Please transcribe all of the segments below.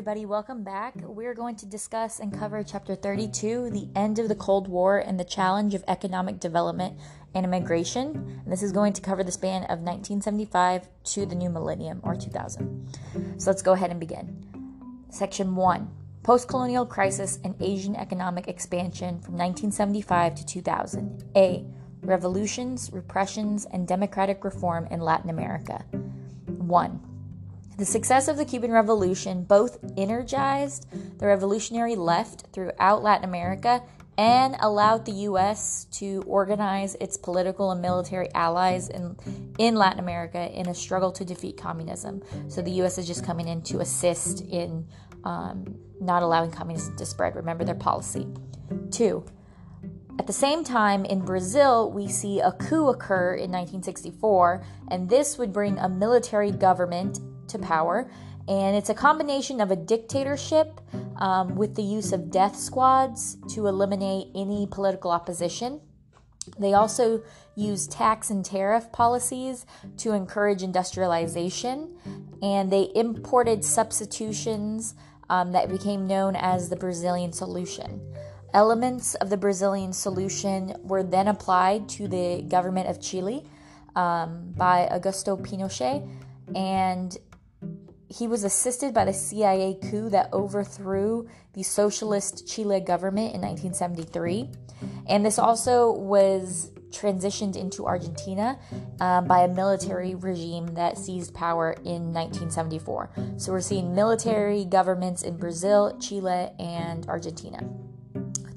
everybody. Welcome back. We're going to discuss and cover Chapter 32 The End of the Cold War and the Challenge of Economic Development and Immigration. And this is going to cover the span of 1975 to the new millennium or 2000. So let's go ahead and begin. Section 1 Post colonial crisis and Asian economic expansion from 1975 to 2000. A. Revolutions, repressions, and democratic reform in Latin America. 1. The success of the Cuban Revolution both energized the revolutionary left throughout Latin America and allowed the U.S. to organize its political and military allies in, in Latin America in a struggle to defeat communism. So the U.S. is just coming in to assist in um, not allowing communism to spread. Remember their policy. Two, at the same time, in Brazil, we see a coup occur in 1964, and this would bring a military government to power. And it's a combination of a dictatorship um, with the use of death squads to eliminate any political opposition. They also use tax and tariff policies to encourage industrialization, and they imported substitutions um, that became known as the Brazilian solution. Elements of the Brazilian solution were then applied to the government of Chile um, by Augusto Pinochet, and he was assisted by the CIA coup that overthrew the socialist Chile government in 1973. And this also was transitioned into Argentina um, by a military regime that seized power in 1974. So we're seeing military governments in Brazil, Chile, and Argentina.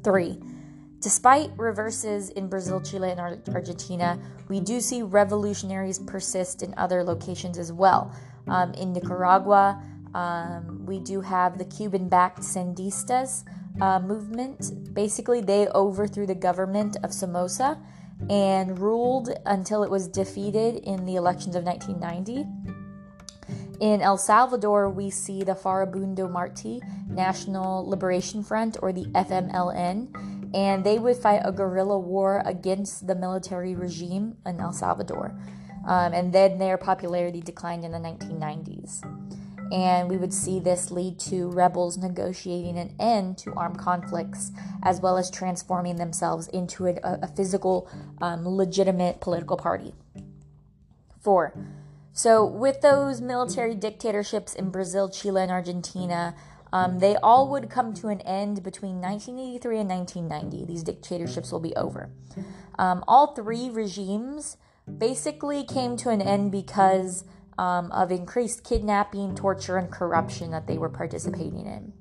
Three, despite reverses in Brazil, Chile, and Argentina, we do see revolutionaries persist in other locations as well. Um, in Nicaragua, um, we do have the Cuban backed Sandinistas uh, movement. Basically, they overthrew the government of Somoza and ruled until it was defeated in the elections of 1990. In El Salvador, we see the Farabundo Marti National Liberation Front, or the FMLN, and they would fight a guerrilla war against the military regime in El Salvador um, and then their popularity declined in the 1990s. And we would see this lead to rebels negotiating an end to armed conflicts, as well as transforming themselves into a, a physical, um, legitimate political party. Four. So, with those military dictatorships in Brazil, Chile, and Argentina, um, they all would come to an end between 1983 and 1990. These dictatorships will be over. Um, all three regimes basically came to an end because um, of increased kidnapping, torture, and corruption that they were participating in.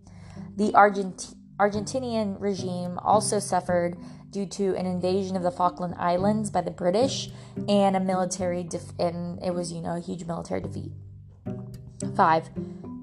The Argent- Argentinian regime also suffered due to an invasion of the Falkland Islands by the British and a military def- and it was you know a huge military defeat. Five.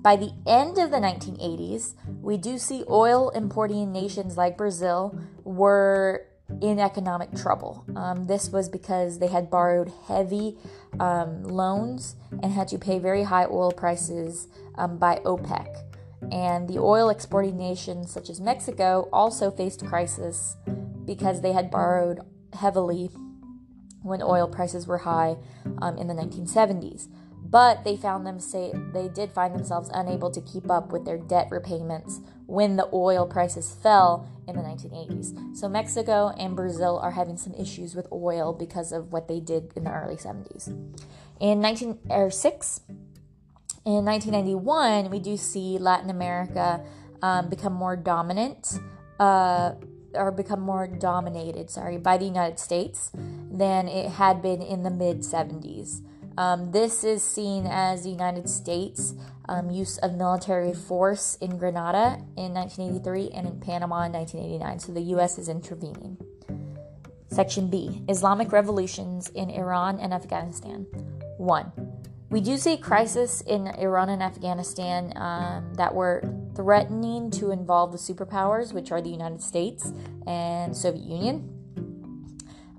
By the end of the 1980s, we do see oil importing nations like Brazil were in economic trouble. Um, this was because they had borrowed heavy um, loans and had to pay very high oil prices um, by OPEC. And the oil exporting nations such as Mexico also faced crisis because they had borrowed heavily when oil prices were high um, in the 1970s but they found them say they did find themselves unable to keep up with their debt repayments when the oil prices fell in the 1980s. So Mexico and Brazil are having some issues with oil because of what they did in the early 70s. In 1906, in 1991, we do see Latin America um, become more dominant. Uh, or become more dominated, sorry, by the United States than it had been in the mid 70s. Um, this is seen as the United States um, use of military force in Grenada in 1983 and in Panama in 1989. So the U.S. is intervening. Section B Islamic revolutions in Iran and Afghanistan. 1. We do see crisis in Iran and Afghanistan um, that were threatening to involve the superpowers, which are the United States and Soviet Union.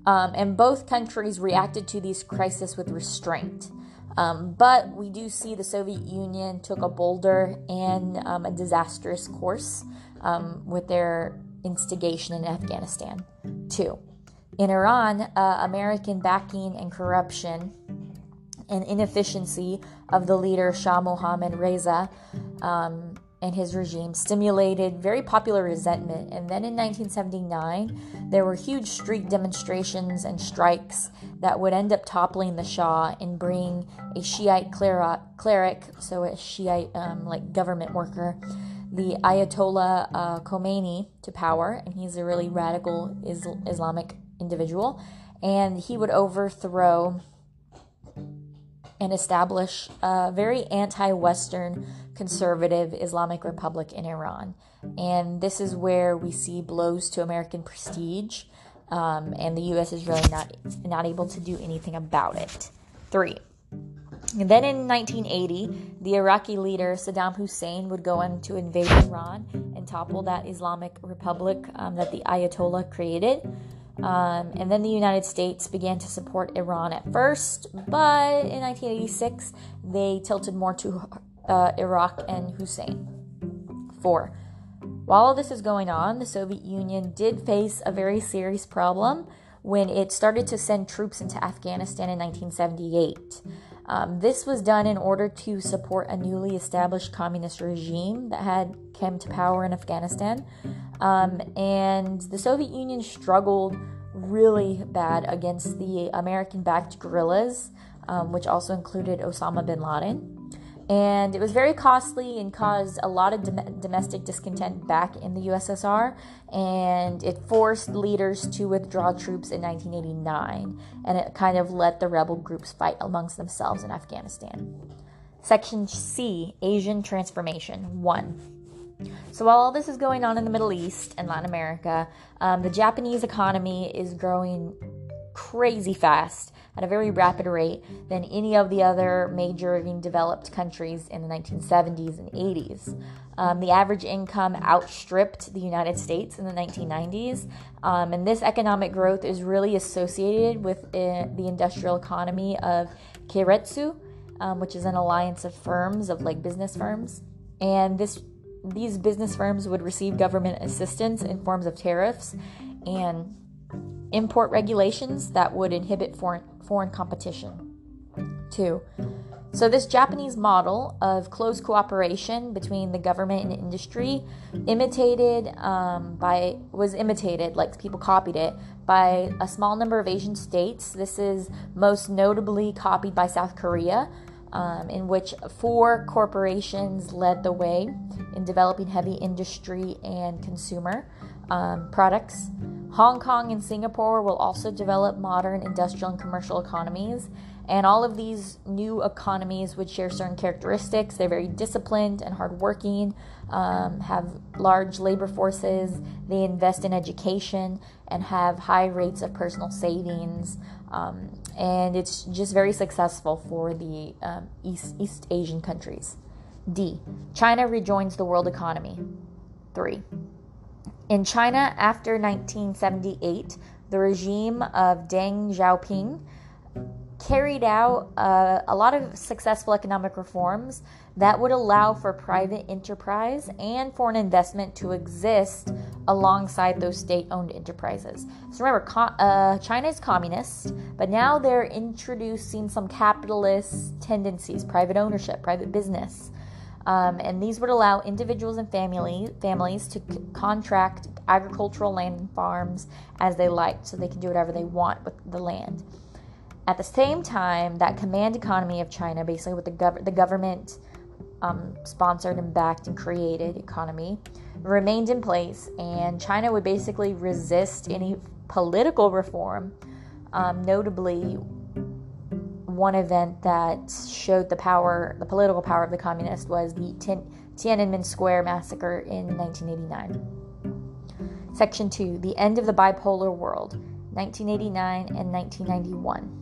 Um, and both countries reacted to these crises with restraint. Um, but we do see the Soviet Union took a bolder and um, a disastrous course um, with their instigation in Afghanistan. too. in Iran, uh, American backing and corruption and inefficiency of the leader Shah Mohammad Reza um, and his regime stimulated very popular resentment. And then in 1979, there were huge street demonstrations and strikes that would end up toppling the Shah and bring a Shiite cleric, so a Shiite um, like government worker, the Ayatollah uh, Khomeini, to power. And he's a really radical Islamic individual. And he would overthrow and establish a very anti Western conservative Islamic Republic in Iran. And this is where we see blows to American prestige, um, and the U.S. is really not not able to do anything about it. Three. And then in 1980, the Iraqi leader Saddam Hussein would go on to invade Iran and topple that Islamic Republic um, that the Ayatollah created. Um, and then the United States began to support Iran at first, but in 1986 they tilted more to uh, Iraq and Hussein. Four. While all this is going on, the Soviet Union did face a very serious problem when it started to send troops into Afghanistan in 1978. Um, this was done in order to support a newly established communist regime that had come to power in Afghanistan. Um, and the Soviet Union struggled really bad against the American backed guerrillas, um, which also included Osama bin Laden. And it was very costly and caused a lot of dom- domestic discontent back in the USSR. And it forced leaders to withdraw troops in 1989. And it kind of let the rebel groups fight amongst themselves in Afghanistan. Section C Asian Transformation 1. So, while all this is going on in the Middle East and Latin America, um, the Japanese economy is growing crazy fast at a very rapid rate than any of the other major developed countries in the 1970s and 80s. Um, the average income outstripped the United States in the 1990s, um, and this economic growth is really associated with uh, the industrial economy of Keiretsu, um, which is an alliance of firms, of like business firms. And this these business firms would receive government assistance in forms of tariffs and import regulations that would inhibit foreign, foreign competition. Two, so this Japanese model of close cooperation between the government and industry imitated um, by was imitated like people copied it by a small number of Asian states. This is most notably copied by South Korea, um, in which four corporations led the way in developing heavy industry and consumer um, products. Hong Kong and Singapore will also develop modern industrial and commercial economies. And all of these new economies would share certain characteristics. They're very disciplined and hardworking, um, have large labor forces, they invest in education, and have high rates of personal savings. Um, and it's just very successful for the um, East, East Asian countries. D. China rejoins the world economy. 3. In China after 1978, the regime of Deng Xiaoping carried out uh, a lot of successful economic reforms that would allow for private enterprise and foreign investment to exist alongside those state owned enterprises. So remember, co- uh, China is communist, but now they're introducing some capitalist tendencies, private ownership, private business. Um, and these would allow individuals and family, families to c- contract agricultural land and farms as they like, so they can do whatever they want with the land. At the same time, that command economy of China, basically with the, gov- the government um, sponsored and backed and created economy, remained in place, and China would basically resist any political reform, um, notably one event that showed the power, the political power of the communists was the Tiananmen Square massacre in 1989. Section 2 The End of the Bipolar World, 1989 and 1991.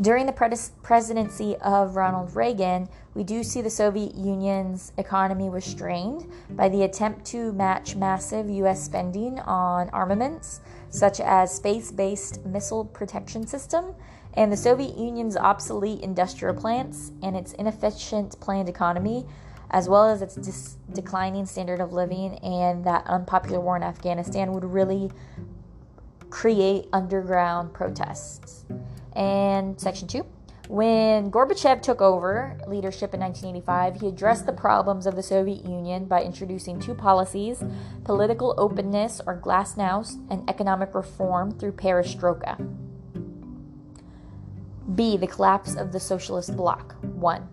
During the presidency of Ronald Reagan, we do see the Soviet Union's economy was strained by the attempt to match massive U.S. spending on armaments, such as space based missile protection system, and the Soviet Union's obsolete industrial plants and its inefficient planned economy, as well as its dis- declining standard of living and that unpopular war in Afghanistan, would really create underground protests. And section two When Gorbachev took over leadership in 1985, he addressed the problems of the Soviet Union by introducing two policies political openness or glasnost and economic reform through perestroika. B. The collapse of the socialist bloc. 1.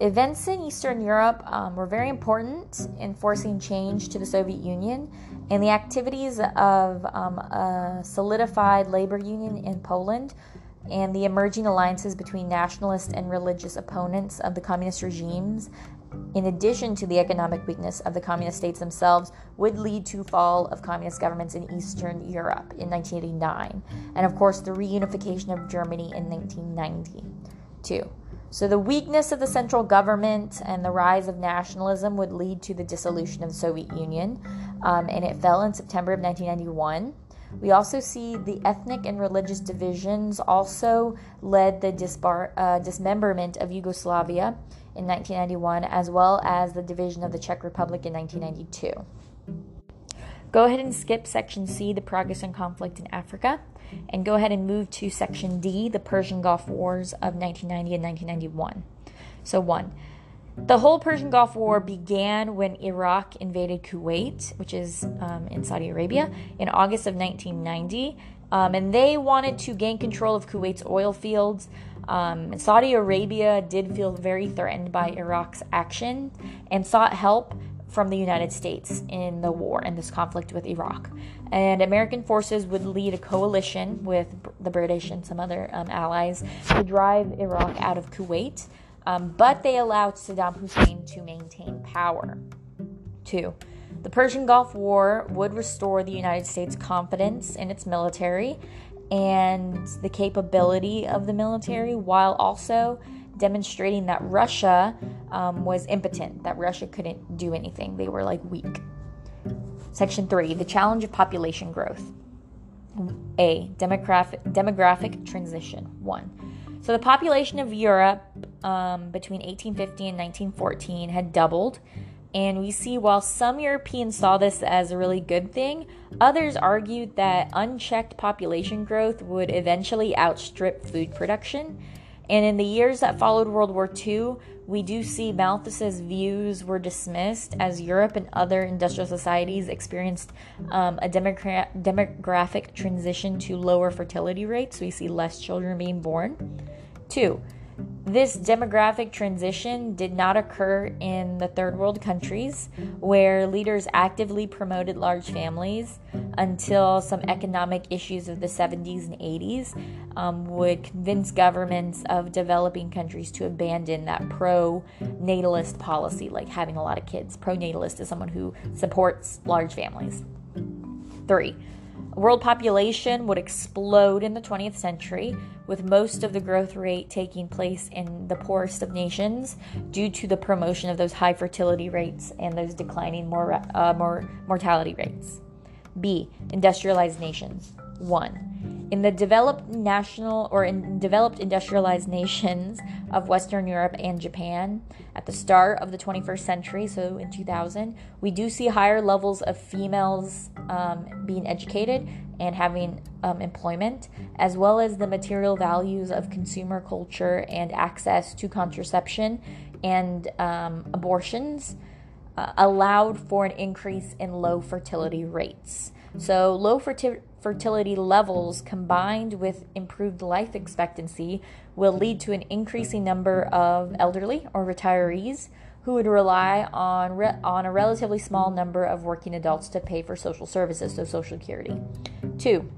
Events in Eastern Europe um, were very important in forcing change to the Soviet Union, and the activities of um, a solidified labor union in Poland and the emerging alliances between nationalist and religious opponents of the communist regimes, in addition to the economic weakness of the communist states themselves, would lead to fall of communist governments in Eastern Europe in 1989, and of course the reunification of Germany in 1992. So the weakness of the central government and the rise of nationalism would lead to the dissolution of the Soviet Union, um, and it fell in September of 1991. We also see the ethnic and religious divisions also led the disbar- uh, dismemberment of Yugoslavia in 1991, as well as the division of the Czech Republic in 1992. Go ahead and skip section C, the progress and conflict in Africa, and go ahead and move to section D, the Persian Gulf Wars of 1990 and 1991. So, one, the whole Persian Gulf War began when Iraq invaded Kuwait, which is um, in Saudi Arabia, in August of 1990. Um, and they wanted to gain control of Kuwait's oil fields. Um, Saudi Arabia did feel very threatened by Iraq's action and sought help from the United States in the war and this conflict with Iraq. And American forces would lead a coalition with the British and some other um, allies to drive Iraq out of Kuwait um, but they allowed Saddam Hussein to maintain power. Two, the Persian Gulf War would restore the United States' confidence in its military and the capability of the military while also demonstrating that Russia um, was impotent, that Russia couldn't do anything. They were like weak. Section 3 The challenge of population growth. A. Demographic, demographic transition. 1. So the population of Europe um, between 1850 and 1914 had doubled. And we see while some Europeans saw this as a really good thing, others argued that unchecked population growth would eventually outstrip food production. And in the years that followed World War II, we do see Malthus's views were dismissed as Europe and other industrial societies experienced um, a demogra- demographic transition to lower fertility rates. We see less children being born. Two, this demographic transition did not occur in the third world countries where leaders actively promoted large families until some economic issues of the 70s and 80s um, would convince governments of developing countries to abandon that pro natalist policy, like having a lot of kids. Pro natalist is someone who supports large families. Three, World population would explode in the 20th century, with most of the growth rate taking place in the poorest of nations due to the promotion of those high fertility rates and those declining more, uh, more mortality rates. B. Industrialized nations. 1. In the developed national or in developed industrialized nations of Western Europe and Japan at the start of the 21st century, so in 2000, we do see higher levels of females um, being educated and having um, employment, as well as the material values of consumer culture and access to contraception and um, abortions. Uh, allowed for an increase in low fertility rates. So, low fertility fertility levels combined with improved life expectancy will lead to an increasing number of elderly or retirees who would rely on re- on a relatively small number of working adults to pay for social services, so social security. 2.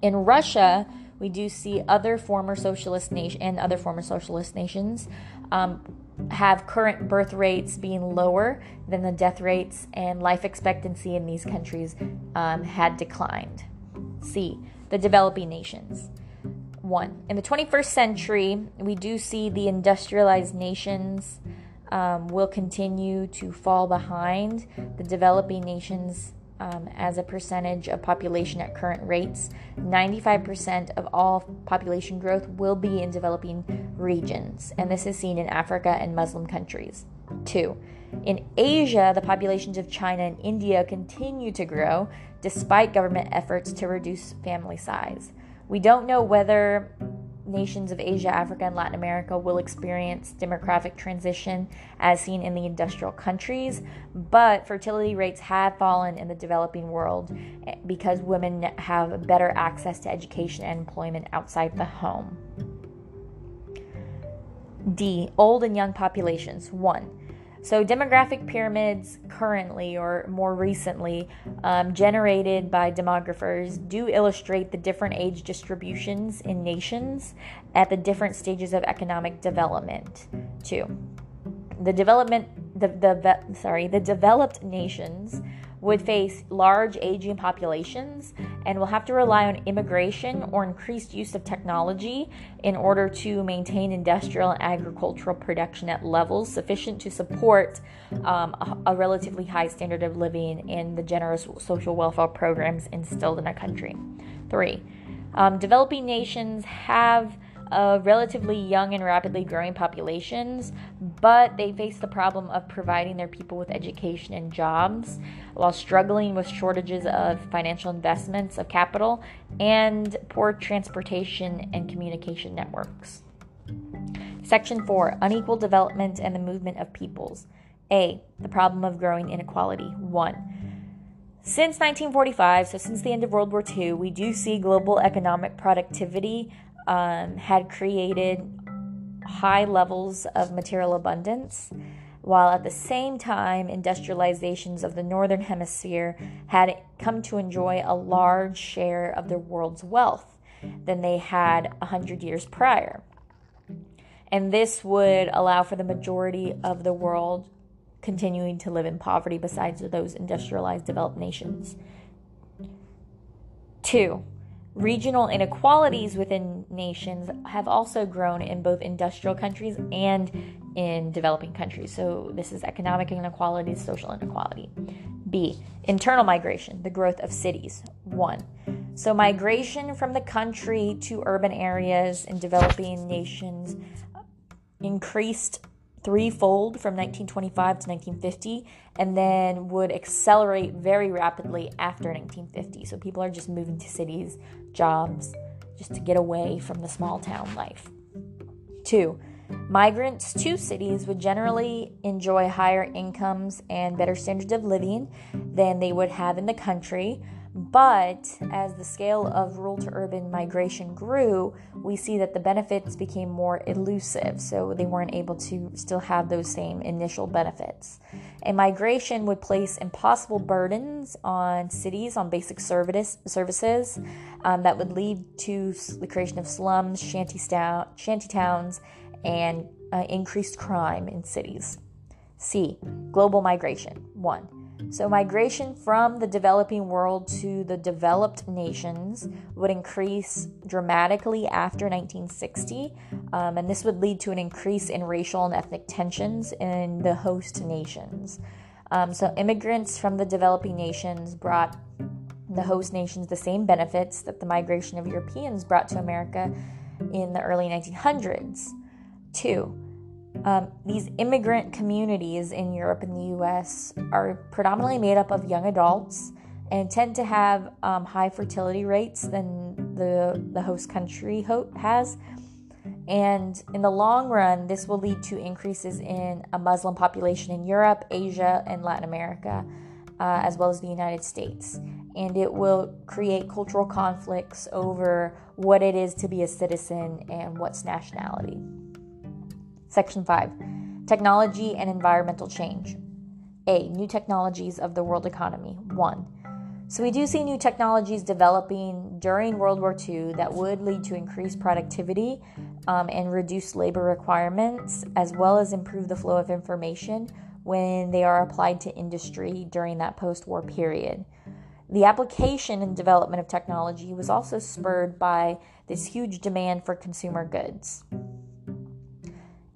In Russia, we do see other former socialist nation and other former socialist nations um, have current birth rates being lower than the death rates, and life expectancy in these countries um, had declined. C. The developing nations. One. In the 21st century, we do see the industrialized nations um, will continue to fall behind the developing nations um, as a percentage of population at current rates. 95% of all population growth will be in developing regions, and this is seen in Africa and Muslim countries. Two, in Asia, the populations of China and India continue to grow despite government efforts to reduce family size. We don't know whether nations of Asia, Africa, and Latin America will experience demographic transition as seen in the industrial countries, but fertility rates have fallen in the developing world because women have better access to education and employment outside the home. D. Old and young populations. 1. So, demographic pyramids currently or more recently um, generated by demographers do illustrate the different age distributions in nations at the different stages of economic development, too. The development, the, the sorry, the developed nations would face large aging populations and will have to rely on immigration or increased use of technology in order to maintain industrial and agricultural production at levels sufficient to support um, a, a, relatively high standard of living and the generous social welfare programs instilled in a country. Three, um, developing nations have of relatively young and rapidly growing populations, but they face the problem of providing their people with education and jobs while struggling with shortages of financial investments of capital and poor transportation and communication networks. Section 4 Unequal Development and the Movement of Peoples. A. The problem of growing inequality. 1. Since 1945, so since the end of World War II, we do see global economic productivity um, had created high levels of material abundance, while at the same time, industrializations of the Northern Hemisphere had come to enjoy a large share of the world's wealth than they had 100 years prior. And this would allow for the majority of the world continuing to live in poverty besides those industrialized developed nations. Two, Regional inequalities within nations have also grown in both industrial countries and in developing countries. So, this is economic inequality, social inequality. B. Internal migration, the growth of cities. One. So, migration from the country to urban areas in developing nations increased threefold from 1925 to 1950 and then would accelerate very rapidly after 1950. So people are just moving to cities, jobs, just to get away from the small town life. Two, migrants to cities would generally enjoy higher incomes and better standards of living than they would have in the country. But as the scale of rural to urban migration grew, we see that the benefits became more elusive, so they weren't able to still have those same initial benefits. And migration would place impossible burdens on cities on basic service, services um, that would lead to the creation of slums, shanty, shanty towns, and uh, increased crime in cities. C. Global migration. 1. So, migration from the developing world to the developed nations would increase dramatically after 1960, um, and this would lead to an increase in racial and ethnic tensions in the host nations. Um, so, immigrants from the developing nations brought the host nations the same benefits that the migration of Europeans brought to America in the early 1900s. Two, um, these immigrant communities in Europe and the US are predominantly made up of young adults and tend to have um, high fertility rates than the, the host country ho- has. And in the long run, this will lead to increases in a Muslim population in Europe, Asia, and Latin America, uh, as well as the United States. And it will create cultural conflicts over what it is to be a citizen and what's nationality. Section 5 Technology and Environmental Change. A. New technologies of the world economy. 1. So, we do see new technologies developing during World War II that would lead to increased productivity um, and reduced labor requirements, as well as improve the flow of information when they are applied to industry during that post war period. The application and development of technology was also spurred by this huge demand for consumer goods.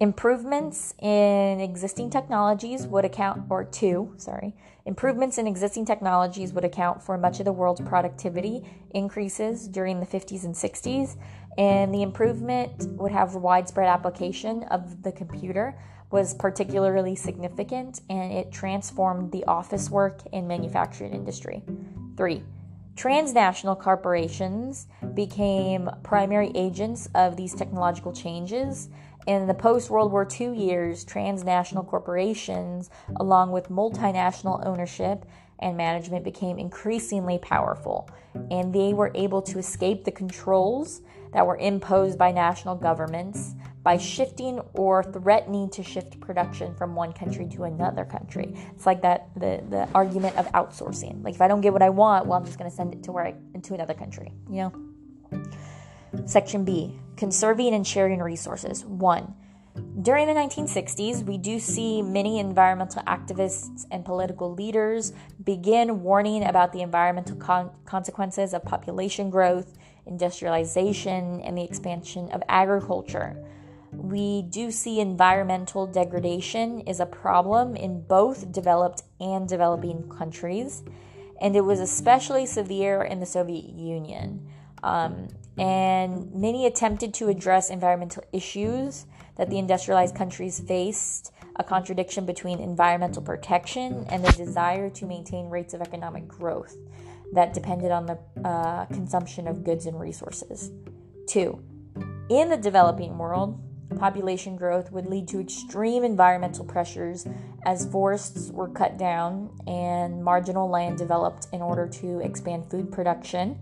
Improvements in existing technologies would account, or two, sorry, improvements in existing technologies would account for much of the world's productivity increases during the 50s and 60s, and the improvement would have widespread application of the computer was particularly significant and it transformed the office work and manufacturing industry. Three, Transnational corporations became primary agents of these technological changes. In the post World War II years, transnational corporations, along with multinational ownership and management, became increasingly powerful, and they were able to escape the controls that were imposed by national governments by shifting or threatening to shift production from one country to another country. It's like that the, the argument of outsourcing. Like if I don't get what I want, well I'm just gonna send it to where I into another country, you know? Section B, conserving and sharing resources. One, during the 1960s, we do see many environmental activists and political leaders begin warning about the environmental con- consequences of population growth, industrialization, and the expansion of agriculture. We do see environmental degradation is a problem in both developed and developing countries, and it was especially severe in the Soviet Union. Um, and many attempted to address environmental issues that the industrialized countries faced a contradiction between environmental protection and the desire to maintain rates of economic growth that depended on the uh, consumption of goods and resources. Two, in the developing world, population growth would lead to extreme environmental pressures as forests were cut down and marginal land developed in order to expand food production,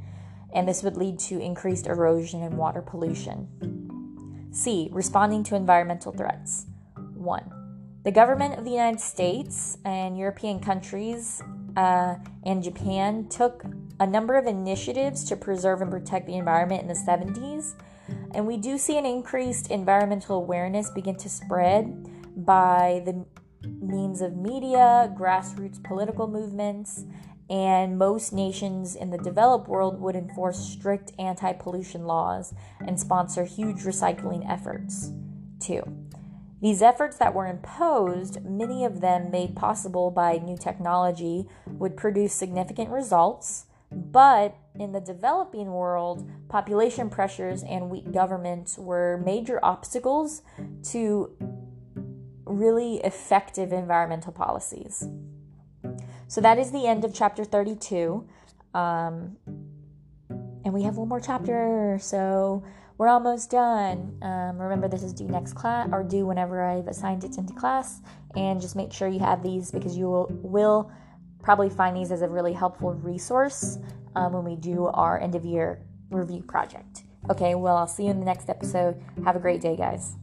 and this would lead to increased erosion and water pollution. C. Responding to environmental threats. 1. The government of the United States and European countries uh, and Japan took a number of initiatives to preserve and protect the environment in the 70s and we do see an increased environmental awareness begin to spread by the means of media, grassroots political movements, and most nations in the developed world would enforce strict anti pollution laws and sponsor huge recycling efforts. Two, these efforts that were imposed, many of them made possible by new technology, would produce significant results, but in the developing world, population pressures and weak governments were major obstacles to really effective environmental policies. So that is the end of chapter 32. Um, and we have one more chapter, so we're almost done. Um, remember, this is due next class or due whenever I've assigned it into class. And just make sure you have these because you will, will probably find these as a really helpful resource um, when we do our end of year review project. Okay, well, I'll see you in the next episode. Have a great day, guys.